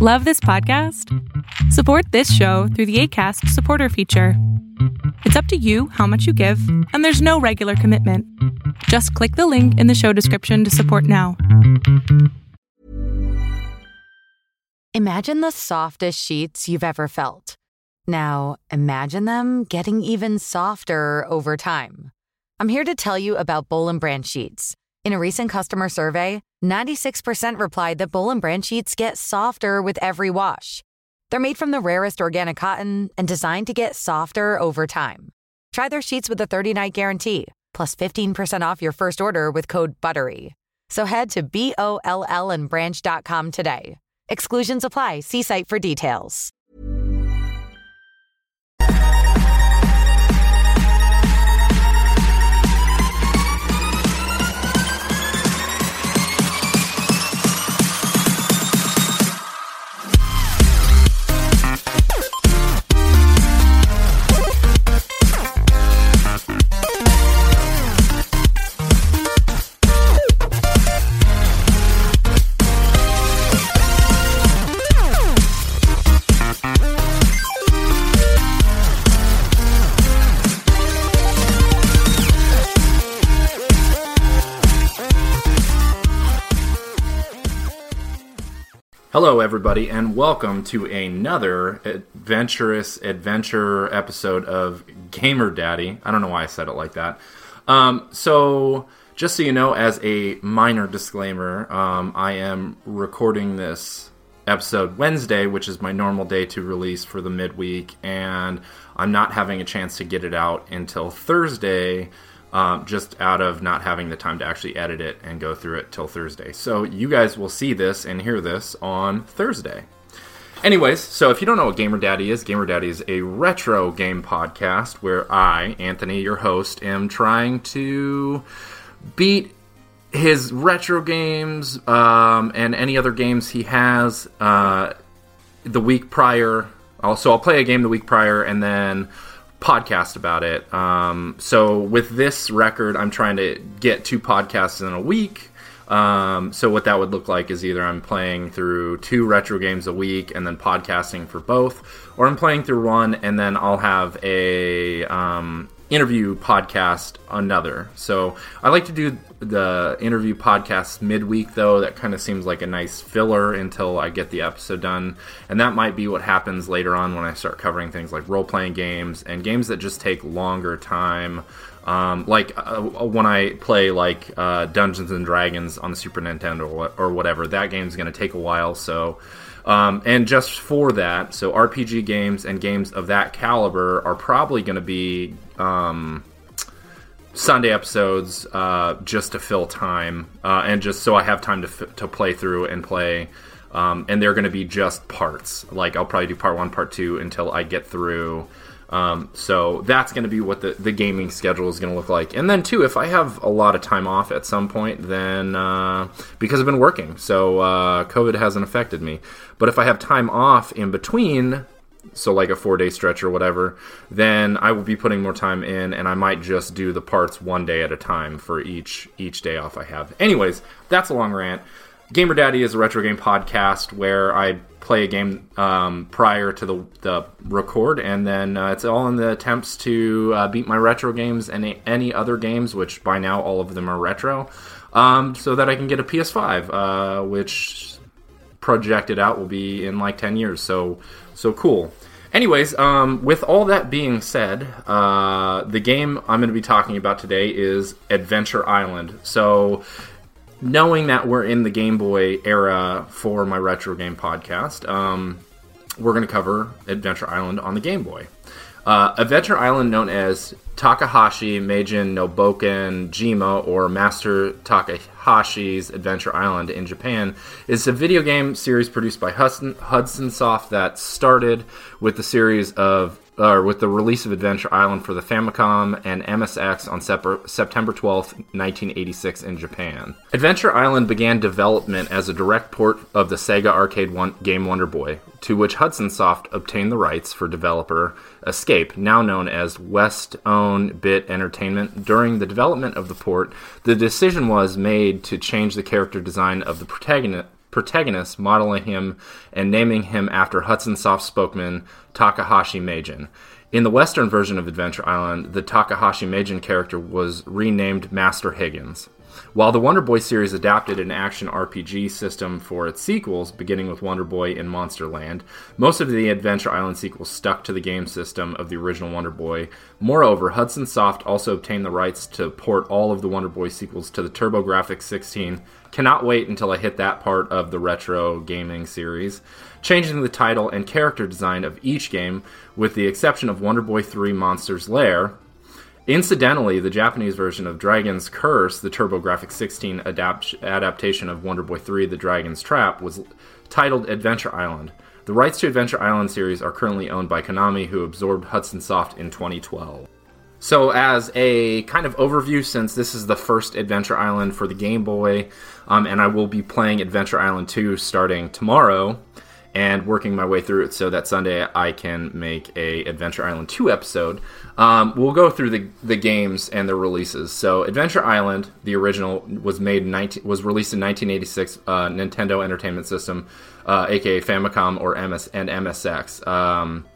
Love this podcast? Support this show through the ACAST supporter feature. It's up to you how much you give, and there's no regular commitment. Just click the link in the show description to support now. Imagine the softest sheets you've ever felt. Now, imagine them getting even softer over time. I'm here to tell you about Boll and sheets. In a recent customer survey, 96% replied that Boll and Branch sheets get softer with every wash. They're made from the rarest organic cotton and designed to get softer over time. Try their sheets with a 30-night guarantee, plus 15% off your first order with code BUTTERY. So head to B-O-L-L and branch.com today. Exclusions apply. See site for details. Hello, everybody, and welcome to another adventurous adventure episode of Gamer Daddy. I don't know why I said it like that. Um, so, just so you know, as a minor disclaimer, um, I am recording this episode Wednesday, which is my normal day to release for the midweek, and I'm not having a chance to get it out until Thursday um, just out of not having the time to actually edit it and go through it till Thursday. So you guys will see this and hear this on Thursday. Anyways, so if you don't know what Gamer Daddy is, Gamer Daddy is a retro game podcast where I, Anthony, your host, am trying to beat his retro games um, and any other games he has uh, the week prior. Also, I'll play a game the week prior and then podcast about it. Um, so with this record, I'm trying to get two podcasts in a week. Um, so what that would look like is either I'm playing through two retro games a week and then podcasting for both, or I'm playing through one and then I'll have a um, interview podcast another. So I like to do the interview podcast midweek though. That kind of seems like a nice filler until I get the episode done. And that might be what happens later on when I start covering things like role playing games and games that just take longer time. Um, like uh, when I play like uh, Dungeons and Dragons on the Super Nintendo or, or whatever, that game's going to take a while. So um, and just for that, so RPG games and games of that caliber are probably going to be um, Sunday episodes uh, just to fill time uh, and just so I have time to, f- to play through and play. Um, and they're going to be just parts. Like I'll probably do part one, part two until I get through um, so that's going to be what the, the gaming schedule is going to look like. And then, too, if I have a lot of time off at some point, then uh, because I've been working, so uh, COVID hasn't affected me. But if I have time off in between, so like a four day stretch or whatever, then I will be putting more time in, and I might just do the parts one day at a time for each each day off I have. Anyways, that's a long rant. Gamer Daddy is a retro game podcast where I play a game um, prior to the, the record, and then uh, it's all in the attempts to uh, beat my retro games and any other games, which by now all of them are retro, um, so that I can get a PS5, uh, which projected out will be in like 10 years. So, so cool. Anyways, um, with all that being said, uh, the game I'm going to be talking about today is Adventure Island. So, knowing that we're in the Game Boy era for my retro game podcast, um, we're going to cover Adventure Island on the Game Boy. Uh, Adventure Island, known as Takahashi Meijin no Bokenjima or Master Takahashi's Adventure Island in Japan, is a video game series produced by Hudson, Hudson Soft that started with the series of uh, with the release of Adventure Island for the Famicom and MSX on Sep- September 12, 1986, in Japan. Adventure Island began development as a direct port of the Sega arcade one- game Wonder Boy, to which Hudson Soft obtained the rights for developer Escape, now known as West Own Bit Entertainment. During the development of the port, the decision was made to change the character design of the protagonist protagonist, modeling him and naming him after Hudson Soft spokesman Takahashi Meijin. In the Western version of Adventure Island, the Takahashi Meijin character was renamed Master Higgins. While the Wonder Boy series adapted an action RPG system for its sequels, beginning with Wonder Boy in Monster Land, most of the Adventure Island sequels stuck to the game system of the original Wonder Boy. Moreover, Hudson Soft also obtained the rights to port all of the Wonder Boy sequels to the TurboGrafx 16. Cannot wait until I hit that part of the retro gaming series. Changing the title and character design of each game, with the exception of Wonder Boy 3 Monster's Lair, Incidentally, the Japanese version of Dragon's Curse, the TurboGrafx 16 adapt- adaptation of Wonder Boy 3 The Dragon's Trap, was titled Adventure Island. The rights to Adventure Island series are currently owned by Konami, who absorbed Hudson Soft in 2012. So, as a kind of overview, since this is the first Adventure Island for the Game Boy, um, and I will be playing Adventure Island 2 starting tomorrow, and working my way through it so that Sunday I can make a Adventure Island 2 episode. Um, we'll go through the, the games and their releases. So Adventure Island, the original, was made 19, was released in 1986 uh, Nintendo Entertainment System, uh, aka Famicom or MS and MSX. Um,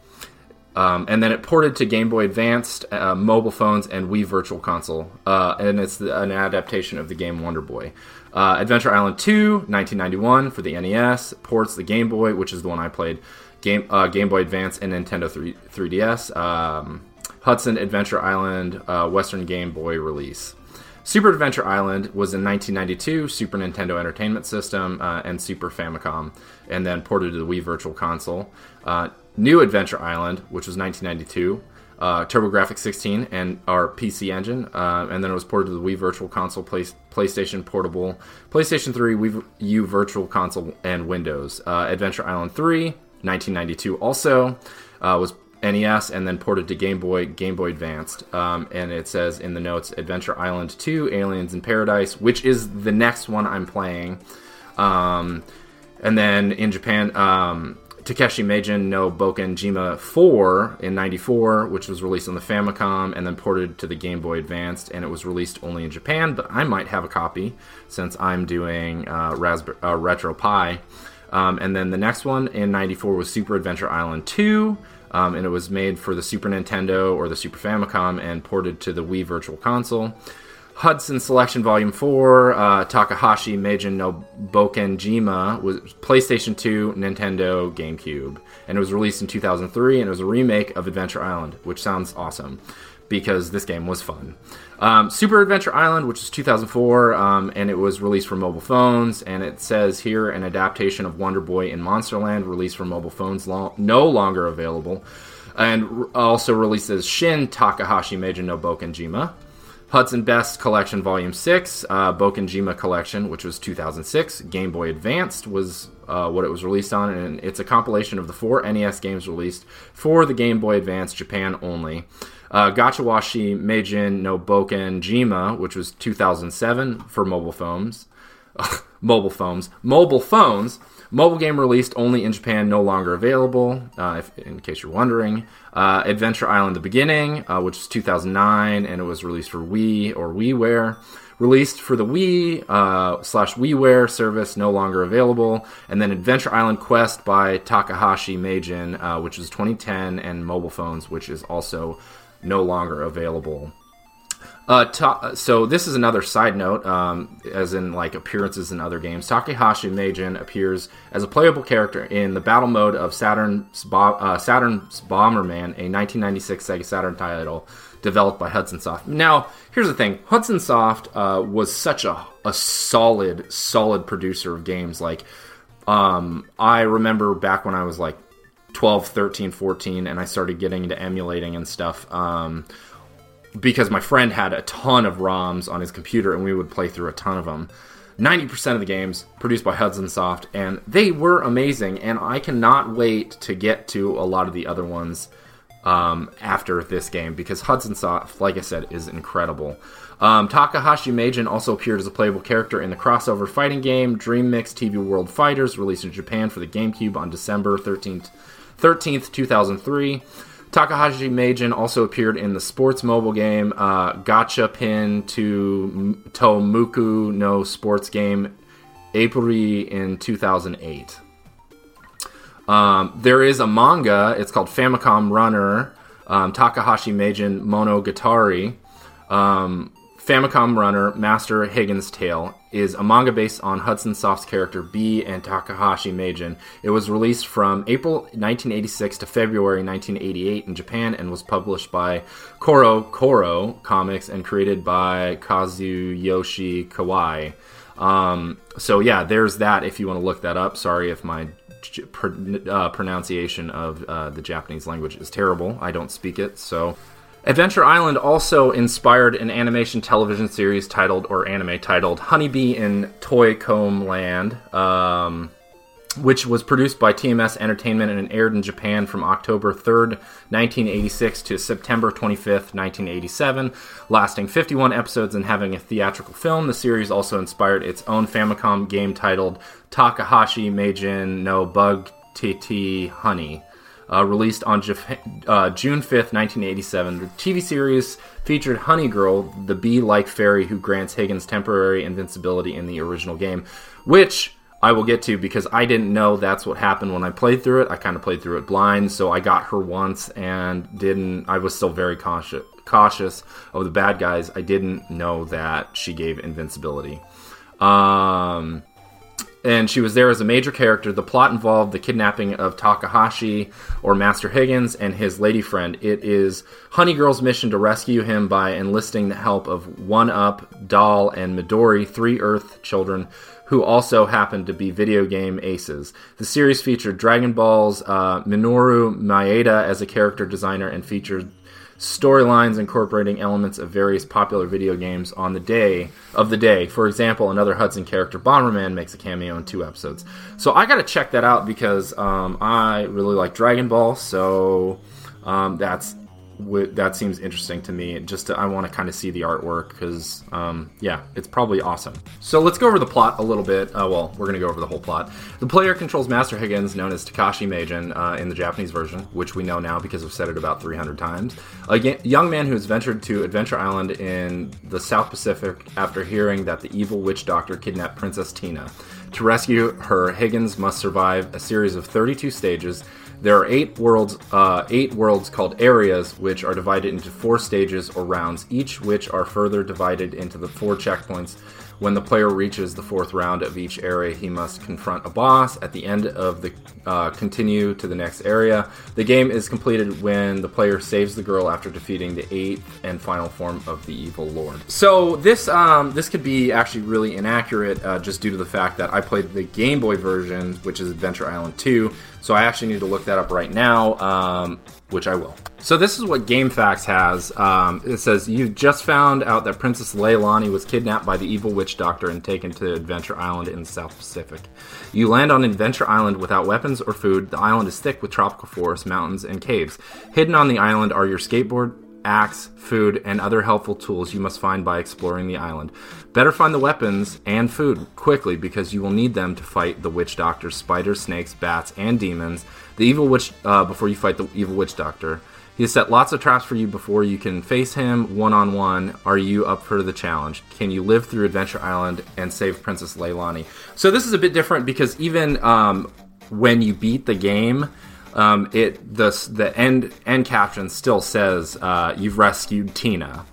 um, and then it ported to Game Boy Advanced, uh, mobile phones, and Wii Virtual Console. Uh, and it's the, an adaptation of the game Wonder Boy. Uh, Adventure Island 2, 1991 for the NES, ports the Game Boy, which is the one I played, Game uh, Game Boy Advance, and Nintendo 3, 3DS. Um, Hudson Adventure Island uh, Western Game Boy release. Super Adventure Island was in 1992, Super Nintendo Entertainment System, uh, and Super Famicom, and then ported to the Wii Virtual Console. Uh, New Adventure Island, which was 1992, uh, TurboGrafx 16 and our PC Engine, uh, and then it was ported to the Wii Virtual Console, play, PlayStation Portable, PlayStation 3, Wii U Virtual Console, and Windows. Uh, Adventure Island 3, 1992, also uh, was NES, and then ported to Game Boy, Game Boy Advanced. Um, and it says in the notes, Adventure Island 2, Aliens in Paradise, which is the next one I'm playing. Um, and then in Japan, um, Takeshi Meijin no Bokenjima 4 in 94, which was released on the Famicom and then ported to the Game Boy Advanced, and it was released only in Japan, but I might have a copy since I'm doing uh, Raspberry, uh, RetroPie. Um, and then the next one in 94 was Super Adventure Island 2, um, and it was made for the Super Nintendo or the Super Famicom and ported to the Wii Virtual Console. Hudson Selection Volume 4, uh, Takahashi Meijin no Bokenjima was PlayStation 2, Nintendo, GameCube, and it was released in 2003, and it was a remake of Adventure Island, which sounds awesome because this game was fun. Um, Super Adventure Island, which is 2004, um, and it was released for mobile phones, and it says here an adaptation of Wonder Boy in Monsterland, released for mobile phones, lo- no longer available, and also released as Shin Takahashi Meijin no Bokenjima. Hudson Best Collection Volume 6, uh, Bokenjima Collection, which was 2006. Game Boy Advanced was uh, what it was released on, and it's a compilation of the four NES games released for the Game Boy Advance Japan only. Uh, Gachawashi Meijin no Bokenjima, which was 2007 for mobile phones. mobile phones. Mobile phones Mobile game released only in Japan, no longer available, uh, if, in case you're wondering. Uh, Adventure Island The Beginning, uh, which was 2009, and it was released for Wii or WiiWare. Released for the Wii uh, slash WiiWare service, no longer available. And then Adventure Island Quest by Takahashi Meijin, uh, which is 2010, and mobile phones, which is also no longer available. Uh, ta- so this is another side note, um, as in like appearances in other games. Takahashi Meijin appears as a playable character in the battle mode of Saturn's, Bo- uh, Saturn's Bomberman, a 1996 Sega Saturn title developed by Hudson Soft. Now, here's the thing: Hudson Soft uh, was such a, a solid, solid producer of games. Like, um, I remember back when I was like 12, 13, 14, and I started getting into emulating and stuff. Um, because my friend had a ton of ROMs on his computer and we would play through a ton of them. 90% of the games produced by Hudson Soft, and they were amazing. And I cannot wait to get to a lot of the other ones um, after this game because Hudson Soft, like I said, is incredible. Um, Takahashi Meijin also appeared as a playable character in the crossover fighting game Dream Mix TV World Fighters, released in Japan for the GameCube on December 13th, 13th 2003. Takahashi Meijin also appeared in the sports mobile game uh, Gacha Pin to Tomuku no Sports Game April in 2008. Um, there is a manga. It's called Famicom Runner. Um, Takahashi Meijin Monogatari. Um, Famicom Runner Master Higgins Tale is a manga based on Hudson Soft's character B and Takahashi Meijin. It was released from April 1986 to February 1988 in Japan and was published by Koro Koro Comics and created by Kazuyoshi Kawai. Um, so yeah, there's that if you want to look that up. Sorry if my uh, pronunciation of uh, the Japanese language is terrible. I don't speak it, so. Adventure Island also inspired an animation television series titled, or anime titled, Honeybee in Toy Comb Land. Um, which was produced by TMS Entertainment and aired in Japan from October 3rd, 1986 to September 25th, 1987, lasting 51 episodes and having a theatrical film. The series also inspired its own Famicom game titled Takahashi Meijin no Bug TT Honey. Uh, released on uh, June 5th, 1987. The TV series featured Honey Girl, the bee like fairy who grants Higgins temporary invincibility in the original game, which I will get to because I didn't know that's what happened when I played through it. I kind of played through it blind, so I got her once and didn't. I was still very cautious cautious of the bad guys. I didn't know that she gave invincibility. Um, and she was there as a major character. The plot involved the kidnapping of Takahashi, or Master Higgins, and his lady friend. It is Honey Girl's mission to rescue him by enlisting the help of One Up, Doll, and Midori, three Earth children who also happened to be video game aces. The series featured Dragon Ball's uh, Minoru Maeda as a character designer and featured storylines incorporating elements of various popular video games on the day of the day. For example, another Hudson character, Bomberman, makes a cameo in two episodes. So I got to check that out because um, I really like Dragon Ball. So um, that's that seems interesting to me. Just to, I want to kind of see the artwork because, um, yeah, it's probably awesome. So let's go over the plot a little bit. Uh, well, we're to go over the whole plot. The player controls Master Higgins, known as Takashi Meijin uh, in the Japanese version, which we know now because we've said it about 300 times. A young man who has ventured to Adventure Island in the South Pacific after hearing that the evil witch doctor kidnapped Princess Tina. To rescue her, Higgins must survive a series of 32 stages there are eight worlds, uh, eight worlds called areas, which are divided into four stages or rounds, each which are further divided into the four checkpoints when the player reaches the fourth round of each area, he must confront a boss. At the end of the uh, continue to the next area. The game is completed when the player saves the girl after defeating the eighth and final form of the evil lord. So this um, this could be actually really inaccurate, uh, just due to the fact that I played the Game Boy version, which is Adventure Island 2. So I actually need to look that up right now, um, which I will. So this is what GameFAQs has. Um, it says you just found out that Princess Leilani was kidnapped by the evil witch doctor and taken to Adventure Island in the South Pacific. You land on Adventure Island without weapons or food. The island is thick with tropical forests, mountains, and caves. Hidden on the island are your skateboard, axe, food, and other helpful tools you must find by exploring the island. Better find the weapons and food quickly because you will need them to fight the witch doctor, spiders, snakes, bats, and demons. The evil witch uh, before you fight the evil witch doctor. He has set lots of traps for you before you can face him one on one. Are you up for the challenge? Can you live through Adventure Island and save Princess Leilani? So this is a bit different because even um, when you beat the game, um, it the the end end caption still says uh, you've rescued Tina.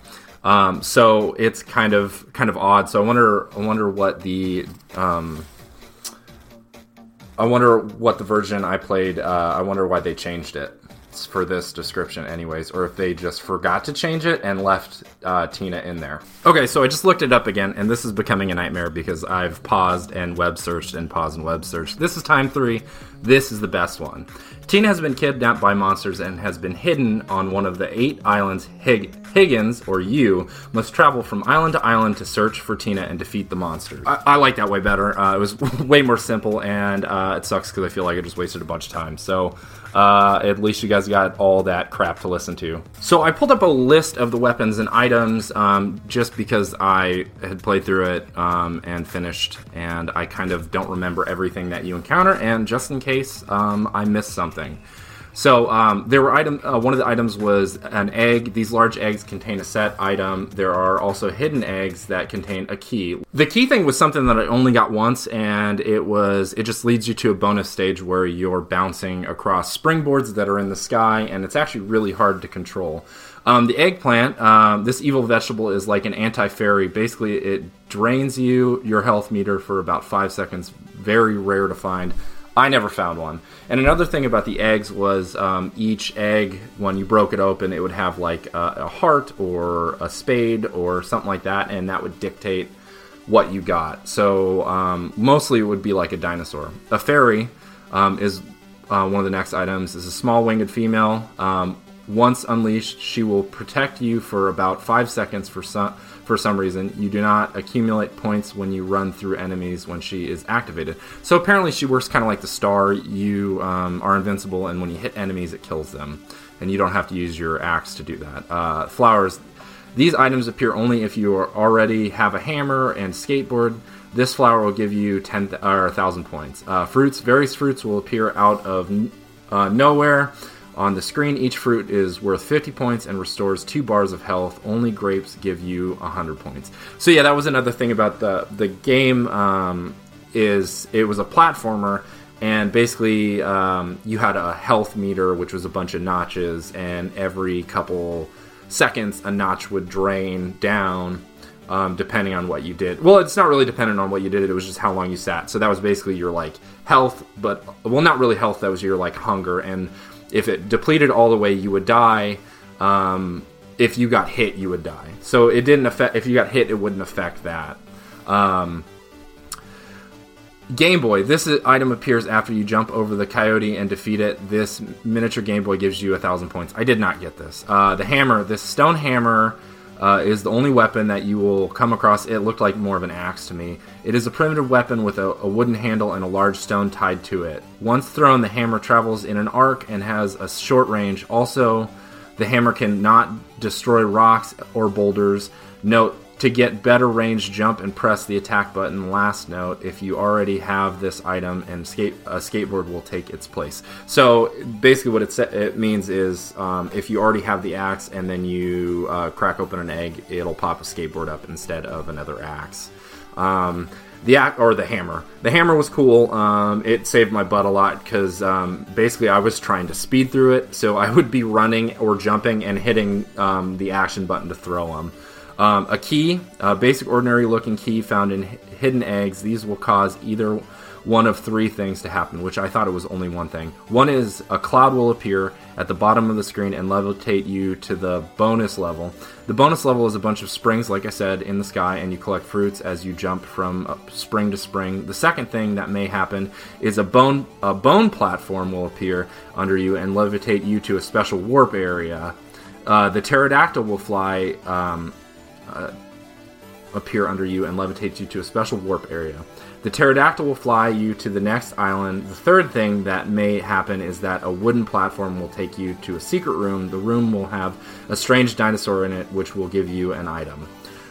Um, so it's kind of kind of odd. So I wonder I wonder what the um, I wonder what the version I played. Uh, I wonder why they changed it for this description, anyways, or if they just forgot to change it and left uh, Tina in there. Okay, so I just looked it up again, and this is becoming a nightmare because I've paused and web searched and paused and web searched. This is time three. This is the best one. Tina has been kidnapped by monsters and has been hidden on one of the eight islands. Hig- Higgins, or you, must travel from island to island to search for Tina and defeat the monsters. I, I like that way better. Uh, it was way more simple, and uh, it sucks because I feel like I just wasted a bunch of time. So uh, at least you guys got all that crap to listen to. So I pulled up a list of the weapons and items um, just because I had played through it um, and finished, and I kind of don't remember everything that you encounter, and just in case um, I missed something. So um, there were item. Uh, one of the items was an egg. These large eggs contain a set item. There are also hidden eggs that contain a key. The key thing was something that I only got once, and it was it just leads you to a bonus stage where you're bouncing across springboards that are in the sky, and it's actually really hard to control. Um, the eggplant, um, this evil vegetable is like an anti fairy. Basically, it drains you your health meter for about five seconds. Very rare to find. I never found one. And another thing about the eggs was um, each egg, when you broke it open, it would have like a, a, heart or a spade or something like that, and that would dictate what you got. So um, mostly it would be like a dinosaur. A fairy um, is uh, one of the next items. is a small winged female. Um, once unleashed, she will protect you for about five seconds for some for some reason. You do not accumulate points when you run through enemies when she is activated. So apparently, she works kind of like the star. You um, are invincible, and when you hit enemies, it kills them, and you don't have to use your axe to do that. Uh, flowers. These items appear only if you already have a hammer and skateboard. This flower will give you ten th- or thousand points. Uh, fruits. Various fruits will appear out of uh, nowhere. On the screen, each fruit is worth 50 points and restores two bars of health. Only grapes give you 100 points. So yeah, that was another thing about the the game. Um, is it was a platformer, and basically um, you had a health meter, which was a bunch of notches, and every couple seconds a notch would drain down. Um, depending on what you did. Well, it's not really dependent on what you did. It was just how long you sat. So that was basically your like health, but well, not really health. That was your like hunger. And if it depleted all the way, you would die. Um, if you got hit, you would die. So it didn't affect. If you got hit, it wouldn't affect that. Um, Game Boy. This item appears after you jump over the coyote and defeat it. This miniature Game Boy gives you a thousand points. I did not get this. Uh, the hammer. This stone hammer uh, is the only weapon that you will come across. It looked like more of an axe to me. It is a primitive weapon with a, a, wooden handle and a large stone tied to it. Once thrown, the hammer travels in an arc and has a short range. Also, the hammer can not destroy rocks or boulders. Note to get better range, jump and press the attack button. Last note, if you already have this item and skate, a skateboard will take its place. So basically what it, it means is um, if you already have the axe and then you uh, crack open an egg, it'll pop a skateboard up instead of another axe. Um, the axe or the hammer. The hammer was cool. Um, it saved my butt a lot because um, basically I was trying to speed through it, so I would be running or jumping and hitting um, the action button to throw them. Um, a key, a basic ordinary looking key found in hidden eggs. These will cause either one of three things to happen, which I thought it was only one thing. One is a cloud will appear at the bottom of the screen and levitate you to the bonus level. The bonus level is a bunch of springs, like I said, in the sky, and you collect fruits as you jump from spring to spring. The second thing that may happen is a bone a bone platform will appear under you and levitate you to a special warp area. Uh, the pterodactyl will fly um, uh, appear under you and levitate you to a special warp area. The pterodactyl will fly you to the next island. The third thing that may happen is that a wooden platform will take you to a secret room. The room will have a strange dinosaur in it, which will give you an item.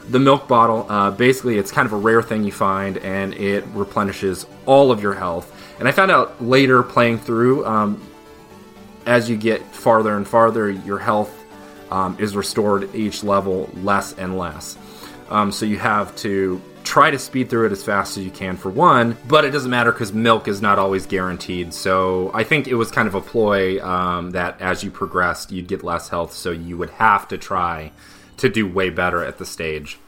The milk bottle, uh, basically, it's kind of a rare thing you find, and it replenishes all of your health. And I found out later playing through, um, as you get farther and farther, your health um, is restored each level less and less. Um, so you have to try to speed through it as fast as you can for one, but it doesn't matter because milk is not always guaranteed. So I think it was kind of a ploy um, that as you progressed, you'd get less health, so you would have to try to do way better at the stage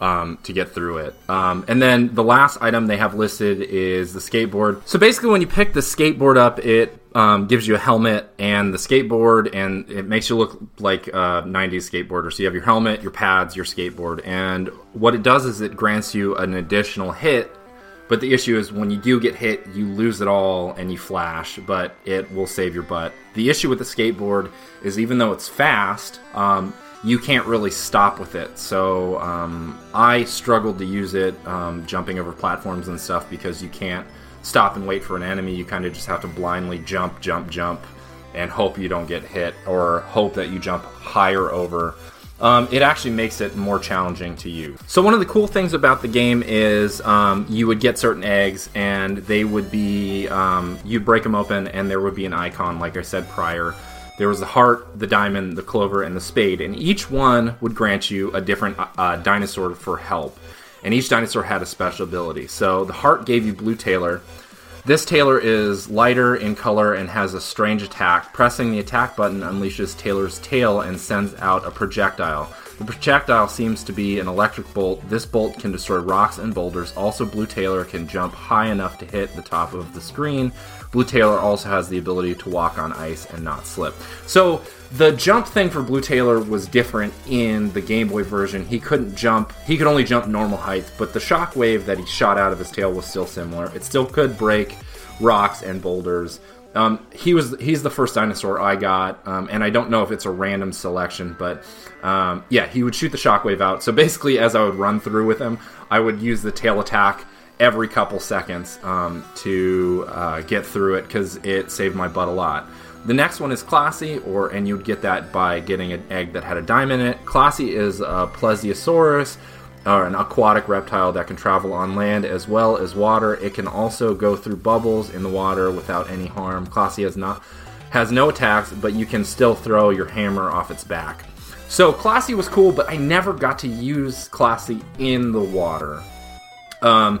um, to get through it. Um, and then the last item they have listed is the skateboard. So basically, when you pick the skateboard up, it um, gives you a helmet and the skateboard, and it makes you look like a 90s skateboarder. So you have your helmet, your pads, your skateboard. And what it does is it grants you an additional hit. But the issue is when you do get hit, you lose it all and you flash, but it will save your butt. The issue with the skateboard is even though it's fast, um, you can't really stop with it. So um, I struggled to use it um, jumping over platforms and stuff because you can't stop and wait for an enemy. You kind of just have to blindly jump, jump, jump, and hope you don't get hit or hope that you jump higher over um, it actually makes it more challenging to use. So one of the cool things about the game is um, you would get certain eggs, and they would be um, you'd break them open, and there would be an icon, like I said prior. There was the heart, the diamond, the clover, and the spade, and each one would grant you a different uh, dinosaur for help. And each dinosaur had a special ability. So the heart gave you Blue Tailor. This Tailor is lighter in color and has a strange attack. Pressing the attack button unleashes Tailor's tail and sends out a projectile. The projectile seems to be an electric bolt. This bolt can destroy rocks and boulders. Also, Blue Tailor can jump high enough to hit the top of the screen. Blue Tailor also has the ability to walk on ice and not slip. So, the jump thing for Blue Tailor was different in the Game Boy version. He couldn't jump, he could only jump normal height, but the shockwave that he shot out of his tail was still similar. It still could break rocks and boulders. Um, he was he's the first dinosaur I got, um, and I don't know if it's a random selection, but um, yeah, he would shoot the shockwave out. So basically, as I would run through with him, I would use the tail attack every couple seconds um, to uh, get through it because it saved my butt a lot. The next one is Classy, or and you'd get that by getting an egg that had a diamond in it. Classy is a Plesiosaurus, or an aquatic reptile that can travel on land as well as water. It can also go through bubbles in the water without any harm. Classy has not has no attacks, but you can still throw your hammer off its back. So Classy was cool, but I never got to use Classy in the water. Um,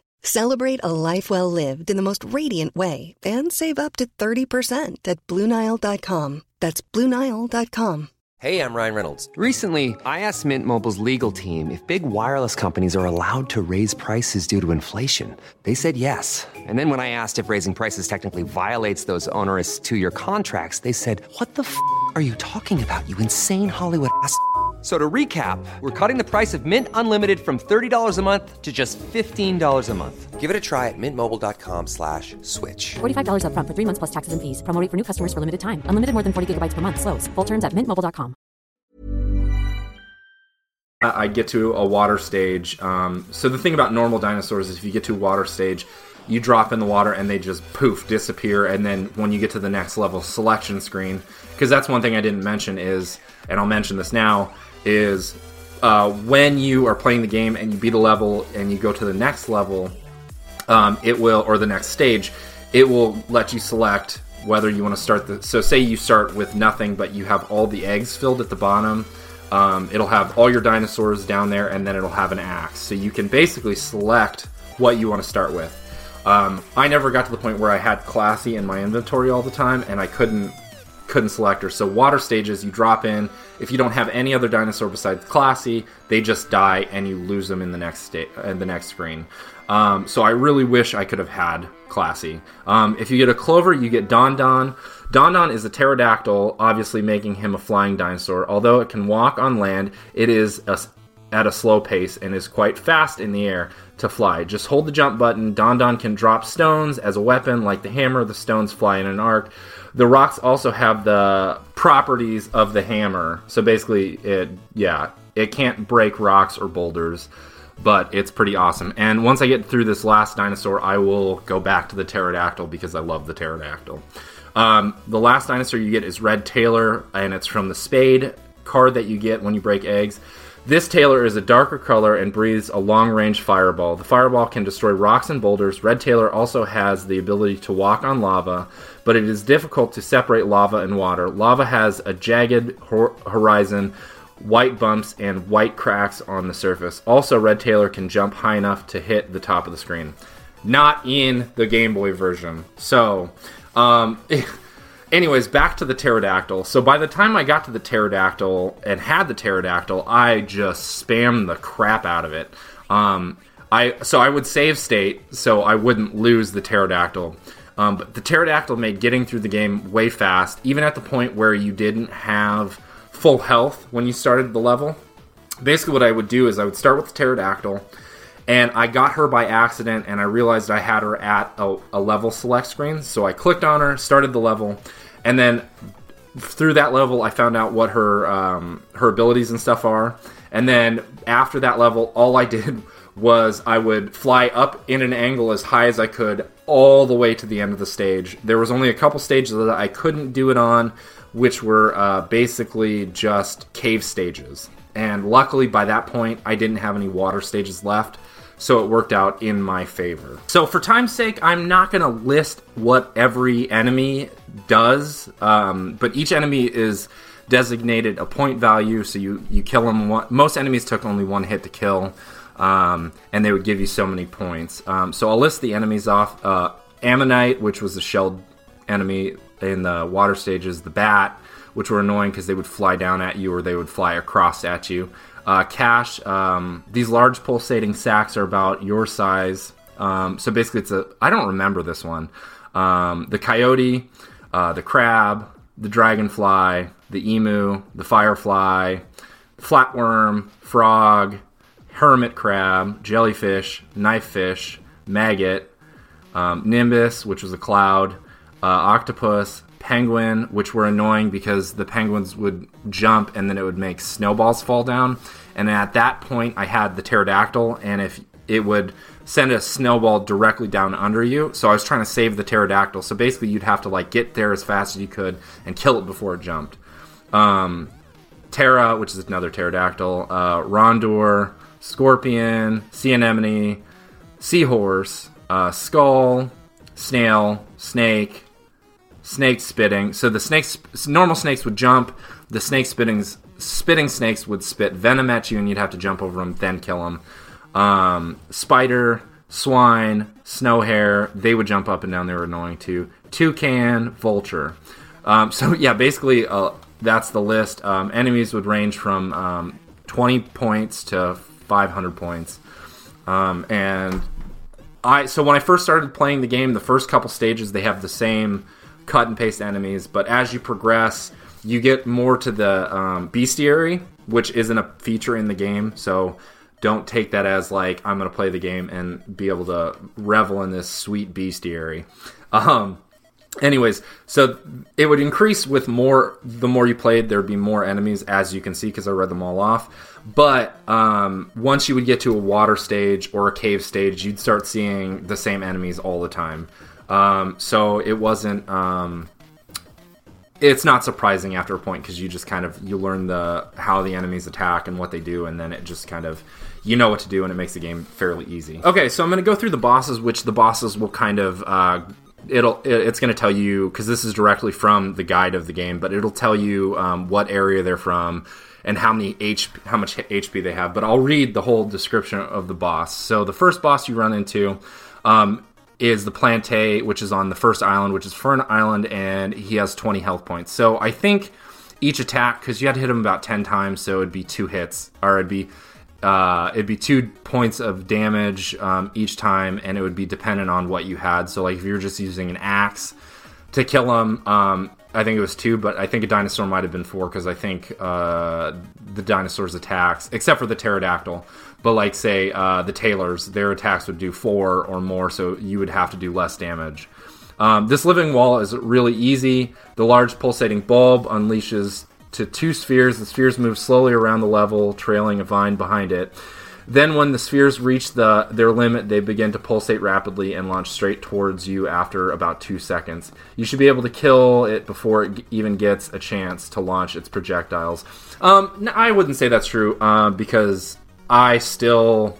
Celebrate a life well lived in the most radiant way and save up to 30% at BlueNile.com. That's BlueNile.com. Hey, I'm Ryan Reynolds. Recently, I asked Mint Mobile's legal team if big wireless companies are allowed to raise prices due to inflation. They said yes. And then when I asked if raising prices technically violates those onerous two year contracts, they said, What the f are you talking about, you insane Hollywood ass? F- So to recap, we're cutting the price of Mint Unlimited from $30 a month to just $15 a month. Give it a try at mintmobile.com slash switch. $45 upfront for three months plus taxes and fees. Promo for new customers for limited time. Unlimited more than 40 gigabytes per month. Slows. Full terms at mintmobile.com. I get to a water stage. Um, so the thing about normal dinosaurs is if you get to a water stage, you drop in the water and they just poof disappear. And then when you get to the next level selection screen, because that's one thing I didn't mention is, and I'll mention this now, is uh, when you are playing the game and you beat a level and you go to the next level, um, it will or the next stage, it will let you select whether you want to start the. So say you start with nothing, but you have all the eggs filled at the bottom. Um, it'll have all your dinosaurs down there, and then it'll have an axe. So you can basically select what you want to start with. Um, I never got to the point where I had classy in my inventory all the time, and I couldn't couldn't select her. So water stages, you drop in. If you don't have any other dinosaur besides classy, they just die, and you lose them in the next sta- in the next screen. Um, so I really wish I could have had classy. Um, if you get a clover, you get Don Don. Don Don is a pterodactyl, obviously making him a flying dinosaur. Although it can walk on land, it is a, at a slow pace and is quite fast in the air to fly. Just hold the jump button. Don Don can drop stones as a weapon, like the hammer. The stones fly in an arc. The rocks also have the properties of the hammer. So basically, it yeah, it can't break rocks or boulders but it's pretty awesome. And once I get through this last dinosaur, I will go back to the pterodactyl because I love the pterodactyl. Um, the last dinosaur you get is Red Tailor, and it's from the Spade card that you get when you break eggs. This Tailor is a darker color and breathes a long range fireball. The fireball can destroy rocks and boulders. Red Tailor also has the ability to walk on lava, but it is difficult to separate lava and water. Lava has a jagged hor- horizon white bumps and white cracks on the surface. Also, Red Tailor can jump high enough to hit the top of the screen. Not in the Game Boy version. So, um, anyways, back to the pterodactyl. So by the time I got to the pterodactyl and had the pterodactyl, I just spammed the crap out of it. Um, I so I would save state so I wouldn't lose the pterodactyl. Um, but the pterodactyl made getting through the game way fast, even at the point where you didn't have full health when you started the level. Basically, what I would do is I would start with the pterodactyl, and I got her by accident, and I realized I had her at a, a level select screen. So I clicked on her, started the level, and then through that level, I found out what her um, her abilities and stuff are. And then after that level, all I did was I would fly up in an angle as high as I could all the way to the end of the stage. There was only a couple stages that I couldn't do it on, which were uh, basically just cave stages. And luckily, by that point, I didn't have any water stages left, so it worked out in my favor. So, for time's sake, I'm not going to list what every enemy does, um, but each enemy is designated a point value, so you, you kill them. One, most enemies took only one hit to kill um, and they would give you so many points. Um, so I'll list the enemies off. Uh, Ammonite, which was the shelled enemy in the water stages. The Bat, which were annoying because they would fly down at you or they would fly across at you. Uh, Cache, um, these large pulsating sacks are about your size. Um, so basically, it's a. I don't remember this one. Um, the Coyote, uh, the Crab, the Dragonfly, the Emu, the Firefly, Flatworm, Frog, hermit crab, jellyfish, knifefish, maggot, um, nimbus, which was a cloud, uh, octopus, penguin, which were annoying because the penguins would jump and then it would make snowballs fall down. And at that point, I had the pterodactyl, and if it would send a snowball directly down under you. So I was trying to save the pterodactyl. So basically, you'd have to like get there as fast as you could and kill it before it jumped. Um, Terra, which is another pterodactyl, uh, Rondor, scorpion, sea anemone, seahorse, uh, skull, snail, snake, snake spitting. So the snakes, normal snakes would jump. The snake spittings, spitting snakes would spit venom at you, and you'd have to jump over them, then kill them. Um, spider, swine, snow hare, they would jump up and down. They were annoying too. Toucan, vulture. Um, so yeah, basically, uh, that's the list. Um, enemies would range from um, 20 points to 500 points. Um, and I so when I first started playing the game, the first couple stages they have the same cut and paste enemies, but as you progress, you get more to the um, bestiary, which isn't a feature in the game. So don't take that as like I'm going to play the game and be able to revel in this sweet bestiary. Um, anyways so it would increase with more the more you played there'd be more enemies as you can see because i read them all off but um, once you would get to a water stage or a cave stage you'd start seeing the same enemies all the time um, so it wasn't um, it's not surprising after a point because you just kind of you learn the how the enemies attack and what they do and then it just kind of you know what to do and it makes the game fairly easy okay so i'm going to go through the bosses which the bosses will kind of uh, it'll it's going to tell you because this is directly from the guide of the game, but it'll tell you um, what area they're from and how many H how much HP they have. But I'll read the whole description of the boss. So the first boss you run into um, is the Plante, which is on the first island, which is Fern Island, and he has 20 health points. So I think each attack because you had to hit him about 10 times, so it'd be two hits, or it'd be uh, it'd be two points of damage um, each time, and it would be dependent on what you had. So, like if you were just using an axe to kill him, um, I think it was two, but I think a dinosaur might have been four because I think uh, the dinosaur's attacks, except for the pterodactyl, but like say uh, the tailors, their attacks would do four or more, so you would have to do less damage. Um, this living wall is really easy. The large pulsating bulb unleashes to two spheres. The spheres move slowly around the level, trailing a vine behind it. Then, when the spheres reach the, their limit, they begin to pulsate rapidly and launch straight towards you after about two seconds. You should be able to kill it before it even gets a chance to launch its projectiles. Um, I wouldn't say that's true uh, because I still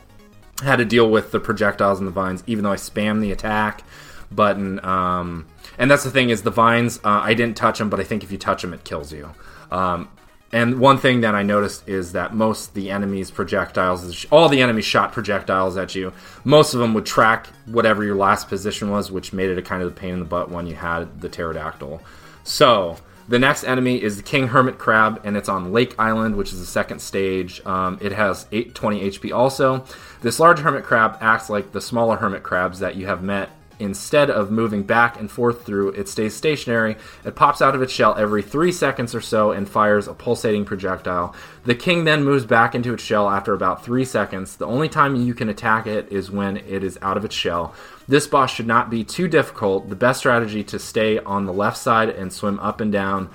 had to deal with the projectiles and the vines, even though I spammed the attack button. Um, and that's the thing is the vines. Uh, I didn't touch them, but I think if you touch them, it kills you. Um, and one thing that I noticed is that most the enemies' projectiles, all the enemies shot projectiles at you. Most of them would track whatever your last position was, which made it a kind of a pain in the butt when you had the pterodactyl. So the next enemy is the King Hermit Crab, and it's on Lake Island, which is the second stage. Um, it has 820 HP also. This large hermit crab acts like the smaller hermit crabs that you have met instead of moving back and forth through, it stays stationary. It pops out of its shell every three seconds or so and fires a pulsating projectile. The king then moves back into its shell after about three seconds. The only time you can attack it is when it is out of its shell. This boss should not be too difficult. The best strategy to stay on the left side and swim up and down.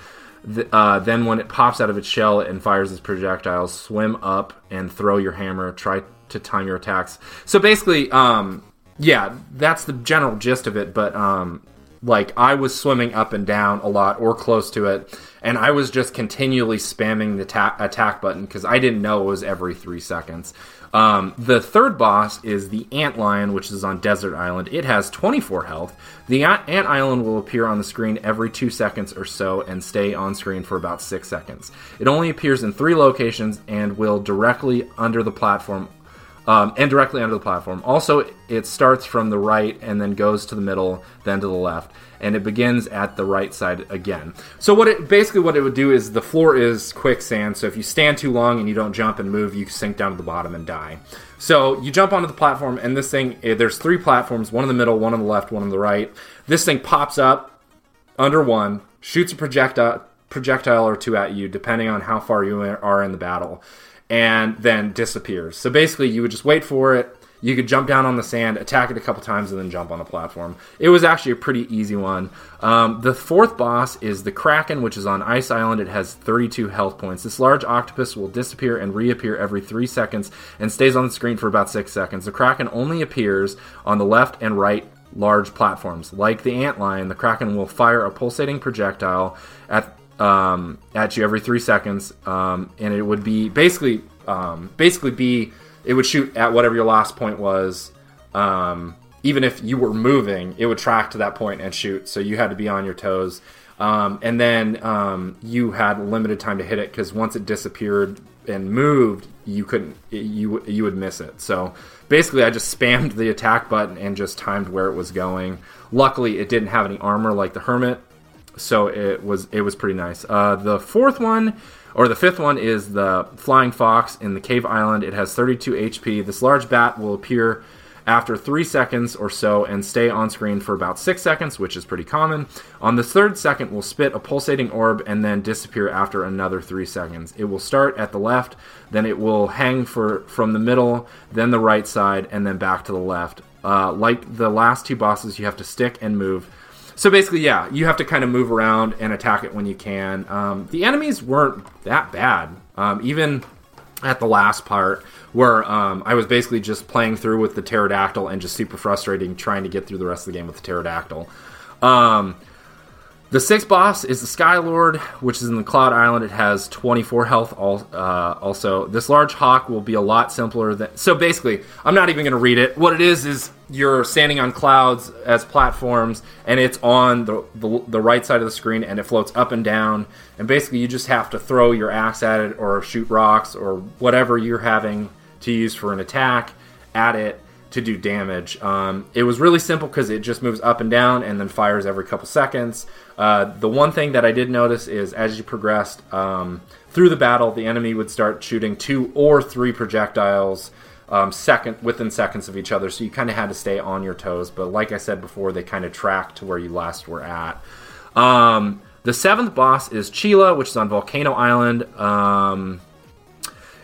uh, then, when it pops out of its shell and fires its projectiles, swim up and throw your hammer. Try to time your attacks. So basically, um, yeah, that's the general gist of it. But um, like I was swimming up and down a lot or close to it, and I was just continually spamming the ta- attack button because I didn't know it was every three seconds. Um, the third boss is the Ant Lion, which is on Desert Island. It has 24 health. The Ant Lion will appear on the screen every two seconds or so and stay on screen for about six seconds. It only appears in three locations and will directly under the platform um, and directly under the platform. Also, it starts from the right and then goes to the middle, then to the left, and it begins at the right side again. So what it basically what it would do is the floor is quicksand. So if you stand too long and you don't jump and move, you sink down to the bottom and die. So you jump onto the platform, and this thing eh, there's three platforms: one in the middle, one on the left, one on the right. This thing pops up under one, shoots a projectile projectile or two at you, depending on how far you are in the battle and then disappears. So basically, you would just wait for it. You could jump down on the sand, attack it a couple times, and then jump on the platform. It was actually a pretty easy one. Um, the fourth boss is the Kraken, which is on Ice Island. It has 32 health points. This large octopus will disappear and reappear every three seconds and stays on the screen for about six seconds. The Kraken only appears on the left and right large platforms. Like the ant lion, the Kraken will fire a pulsating projectile at um, at you every three seconds, um, and it would be basically um, basically be it would shoot at whatever your last point was. Um, even if you were moving, it would track to that point and shoot. So you had to be on your toes. Um, and then um, you had limited time to hit it because once it disappeared and moved, you couldn't you you would miss it. So basically, I just spammed the attack button and just timed where it was going. Luckily, it didn't have any armor like the hermit, so it was it was pretty nice. Uh, the fourth one or the fifth one is the flying fox in the cave island. It has 32 HP. This large bat will appear after three seconds or so and stay on screen for about six seconds, which is pretty common. On the third second, will spit a pulsating orb and then disappear after another three seconds. It will start at the left, then it will hang for from the middle, then the right side, and then back to the left. Uh, like the last two bosses, you have to stick and move so basically, yeah, you have to kind of move around and attack it when you can. Um, the enemies weren't that bad, um, even at the last part where um, I was basically just playing through with the pterodactyl and just super frustrating trying to get through the rest of the game with the pterodactyl. Um, the sixth boss is the Sky Lord, which is in the Cloud Island. It has 24 health. Uh, also, this large hawk will be a lot simpler than. So basically, I'm not even going to read it. What it is is you're standing on clouds as platforms, and it's on the, the, the right side of the screen, and it floats up and down. And basically, you just have to throw your axe at it, or shoot rocks, or whatever you're having to use for an attack at it to do damage. Um, it was really simple because it just moves up and down and then fires every couple seconds. Uh, the one thing that I did notice is as you progressed um, through the battle, the enemy would start shooting two or three projectiles um, second within seconds of each other, so you kind of had to stay on your toes. But like I said before, they kind of track to where you last were at. Um, the seventh boss is Chila, which is on Volcano Island.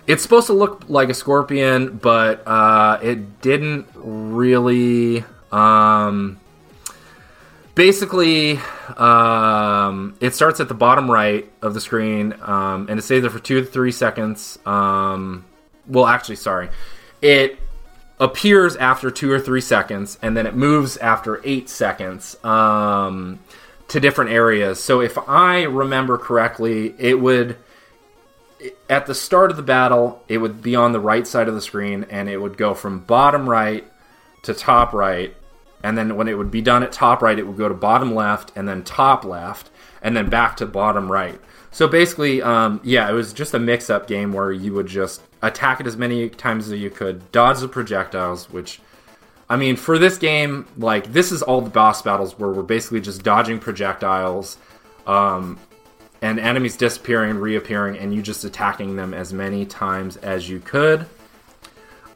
It's supposed to look like a scorpion, but uh, it didn't really. Um, basically, um, it starts at the bottom right of the screen, um, and it stays there for two to three seconds. Um, well, actually, sorry, it appears after two or three seconds, and then it moves after eight seconds um, to different areas. So, if I remember correctly, it would at the start of the battle, it would be on the right side of the screen, and it would go from bottom right to top right, and then when it would be done at top right, it would go to bottom left, and then top left, and then back to bottom right. So basically, um, yeah, it was just a mix-up game where you would just attack it as many times as you could, dodge the projectiles, which. I mean, for this game, like this is all the boss battles where we're basically just dodging projectiles, um, and enemies disappearing and reappearing, and you just attacking them as many times as you could.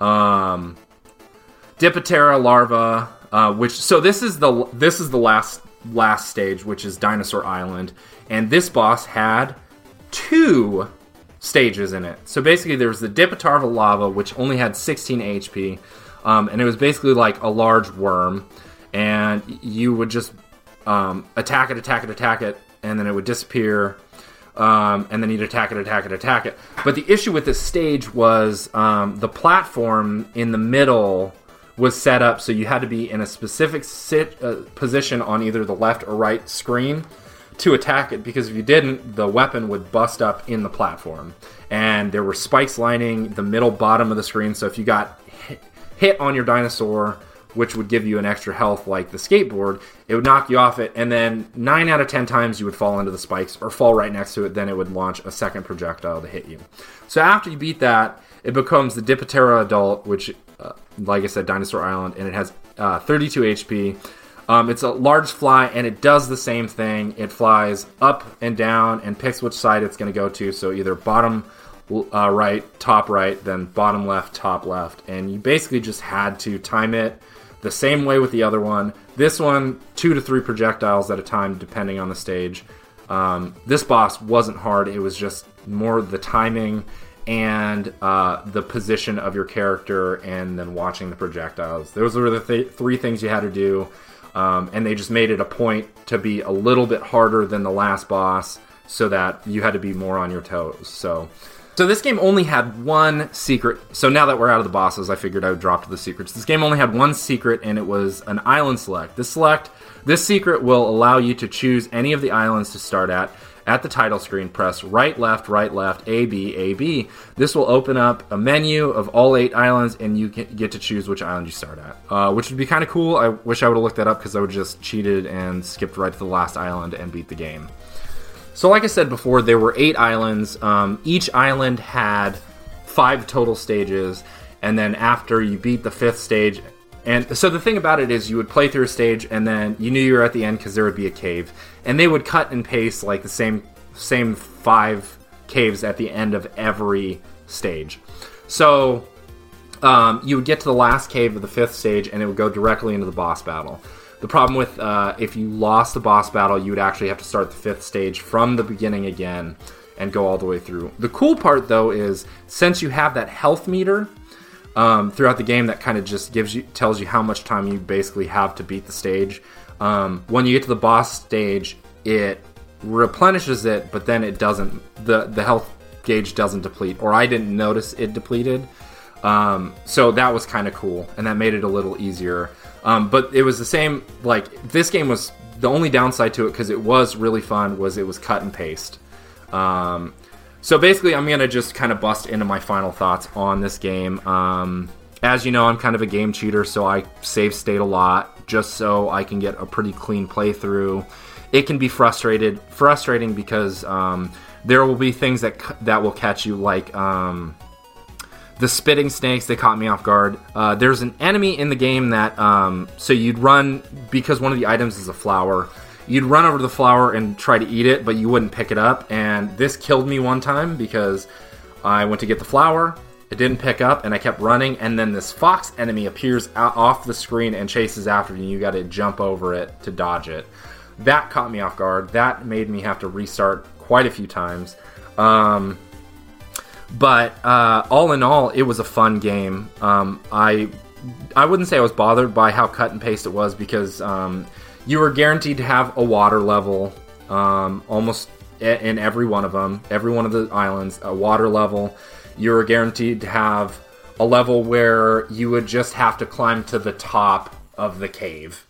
Um, larva uh, which so this is the this is the last last stage, which is Dinosaur Island, and this boss had two stages in it. So basically, there was the Dip of lava, which only had 16 HP, um, and it was basically like a large worm, and you would just um, attack it, attack it, attack it, and then it would disappear. Um, and then you'd attack it, attack it, attack it. But the issue with this stage was um, the platform in the middle was set up so you had to be in a specific sit, uh, position on either the left or right screen to attack it because if you didn't, the weapon would bust up in the platform. And there were spikes lining the middle bottom of the screen, so if you got hit, hit on your dinosaur, which would give you an extra health like the skateboard, it would knock you off it, and then 9 out of 10 times you would fall into the spikes or fall right next to it, then it would launch a second projectile to hit you. So after you beat that, it becomes the Dip of Tarva Adult, which, uh, like I said, Dinosaur Island, and it has uh, 32 HP. Um, it's a large fly, and it does the same thing. It flies up and down and picks which side it's going to go to. So either bottom uh, right, top right, then bottom left, top left. And you basically just had to time it the same way with the other one. This one, two to three projectiles at a time, depending on the stage. Um, this boss wasn't hard, it was just more the timing and uh, the position of your character and then watching the projectiles. Those were the th- three things you had to do. Um, and they just made it a point to be a little bit harder than the last boss so that you had to be more on your toes. So, so this game only had one secret. So now that we're out of the bosses, I figured I would drop to the secrets. This game only had one secret, and it was an island select. This select, this secret will allow you to choose any of the islands to start at. At the title screen, press right, left, right, left, A, B, A, B. This will open up a menu of all eight islands, and you get to choose which island you start at, uh, which would be kind of cool. I wish I would have looked that up because I would just cheated and skipped right to the last island and beat the game. So, like I said before, there were eight islands. Um, each island had five total stages, and then after you beat the fifth stage, and so the thing about it is, you would play through a stage, and then you knew you were at the end because there would be a cave, and they would cut and paste like the same same five caves at the end of every stage. So um, you would get to the last cave of the fifth stage, and it would go directly into the boss battle. The problem with uh, if you lost the boss battle, you would actually have to start the fifth stage from the beginning again and go all the way through. The cool part, though, is since you have that health meter um, throughout the game that kind of just gives you tells you how much time you basically have to beat the stage. Um, when you get to the boss stage, it replenishes it, but then it doesn't. the The health gauge doesn't deplete, or I didn't notice it depleted. Um, so that was kind of cool, and that made it a little easier. Um, but it was the same. Like this game was the only downside to it because it was really fun was it was cut and paste. Um, so basically, I'm gonna just kind of bust into my final thoughts on this game. Um, as you know, I'm kind of a game cheater, so I save state a lot just so I can get a pretty clean playthrough. It can be frustrated, frustrating because um, there will be things that that will catch you, like um, the spitting snakes. They caught me off guard. Uh, there's an enemy in the game that um, so you'd run because one of the items is a flower you'd run over to the flower and try to eat it, but you wouldn't pick it up. And this killed me one time because I went to get the flower, it didn't pick up, and I kept running. And then this fox enemy appears out, off the screen and chases after you. You got to jump over it to dodge it. That caught me off guard. That made me have to restart quite a few times. Um, but uh, all in all, it was a fun game. Um, I I wouldn't say I was bothered by how cut and paste it was because um, you were guaranteed to have a water level um, almost in every one of them, every one of the islands, a water level. You were guaranteed to have a level where you would just have to climb to the top of the cave.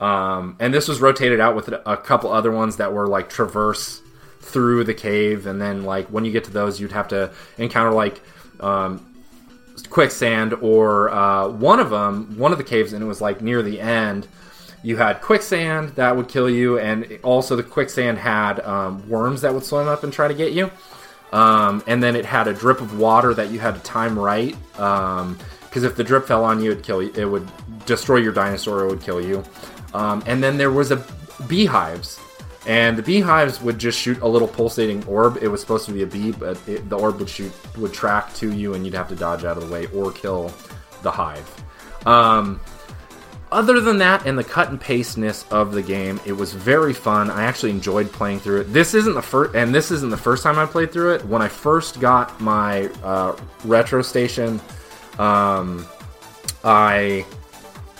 Um, and this was rotated out with a couple other ones that were like traverse through the cave, and then like when you get to those, you'd have to encounter like um, quicksand or uh, one of them, one of the caves, and it was like near the end you had quicksand that would kill you, and also the quicksand had um, worms that would swim up and try to get you. Um, and then it had a drip of water that you had to time right. Because um, if the drip fell on you, it'd kill you. It would destroy your dinosaur. It would kill you. Um, and then there was a beehives, and the beehives would just shoot a little pulsating orb. It was supposed to be a bee, but it, the orb would shoot would track to you, and you'd have to dodge out of the way or kill the hive. Um, other than that and the cut and pasteness of the game, it was very fun. I actually enjoyed playing through it. This isn't the first, and this isn't the first time I played through it. When I first got my uh, retro station, um, I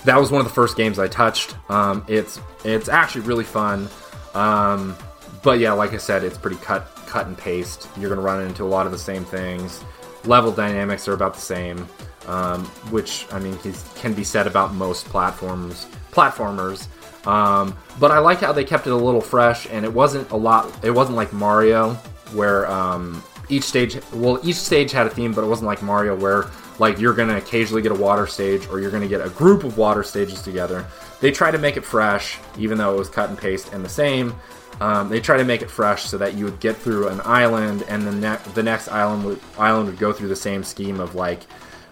that was one of the first games I touched. Um, it's it's actually really fun. Um, but yeah, like I said, it's pretty cut cut and paste. You're gonna run into a lot of the same things. Level dynamics are about the same, um, which I mean can be said about most platforms platformers. Um, but I like how they kept it a little fresh, and it wasn't a lot. It wasn't like Mario, where um, each stage well each stage had a theme, but it wasn't like Mario where like you're gonna occasionally get a water stage or you're gonna get a group of water stages together. They try to make it fresh, even though it was cut and paste and the same. Um, they try to make it fresh so that you would get through an island, and the, ne- the next island would island would go through the same scheme of like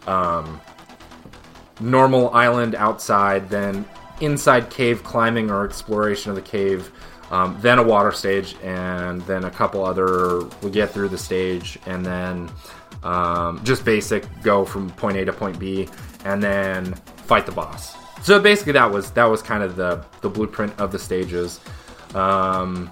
um, normal island outside, then inside cave climbing or exploration of the cave, um, then a water stage, and then a couple other. We get through the stage, and then um, just basic go from point A to point B, and then fight the boss. So basically, that was that was kind of the the blueprint of the stages. Um,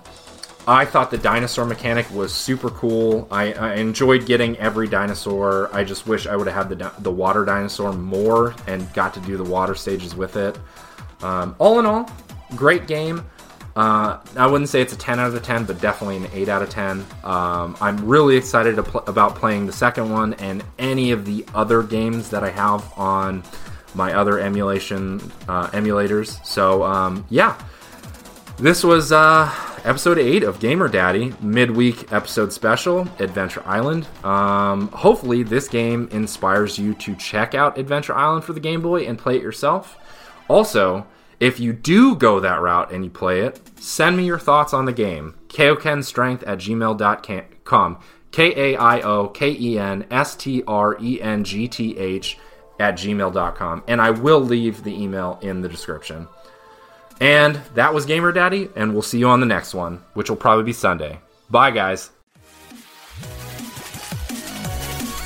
I thought the dinosaur mechanic was super cool. I, I, enjoyed getting every dinosaur. I just wish I would have had the the water dinosaur more and got to do the water stages with it. Um, all in all, great game. Uh, I wouldn't say it's a 10 out of 10, but definitely an 8 out of 10. Um, I'm really excited pl- about playing the second one and any of the other games that I have on my other emulation uh, emulators. So um, yeah, this was uh, episode 8 of Gamer Daddy, midweek episode special, Adventure Island. Um, hopefully, this game inspires you to check out Adventure Island for the Game Boy and play it yourself. Also, if you do go that route and you play it, send me your thoughts on the game. kaiokenstrength at gmail.com. K A I O K E N S T R E N G T H at gmail.com. And I will leave the email in the description. And that was Gamer Daddy, and we'll see you on the next one, which will probably be Sunday. Bye, guys.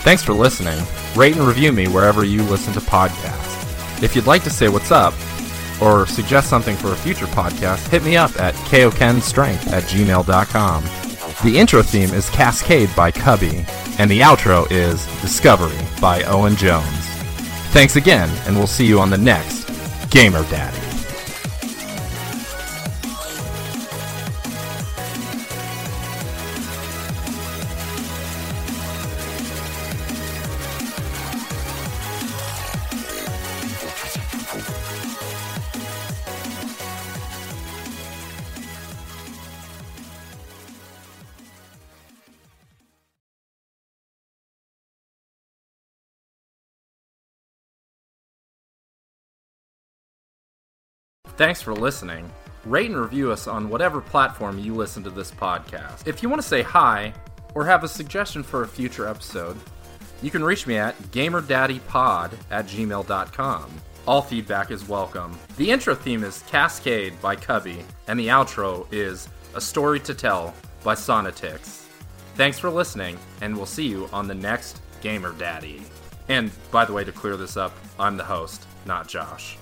Thanks for listening. Rate and review me wherever you listen to podcasts. If you'd like to say what's up, or suggest something for a future podcast, hit me up at kaiokenstrength at gmail.com. The intro theme is Cascade by Cubby, and the outro is Discovery by Owen Jones. Thanks again, and we'll see you on the next Gamer Daddy. Thanks for listening. Rate and review us on whatever platform you listen to this podcast. If you want to say hi or have a suggestion for a future episode, you can reach me at gamerdaddypod at gmail.com. All feedback is welcome. The intro theme is Cascade by Cubby, and the outro is A Story to Tell by Sonatics. Thanks for listening, and we'll see you on the next Gamer Daddy. And by the way, to clear this up, I'm the host, not Josh.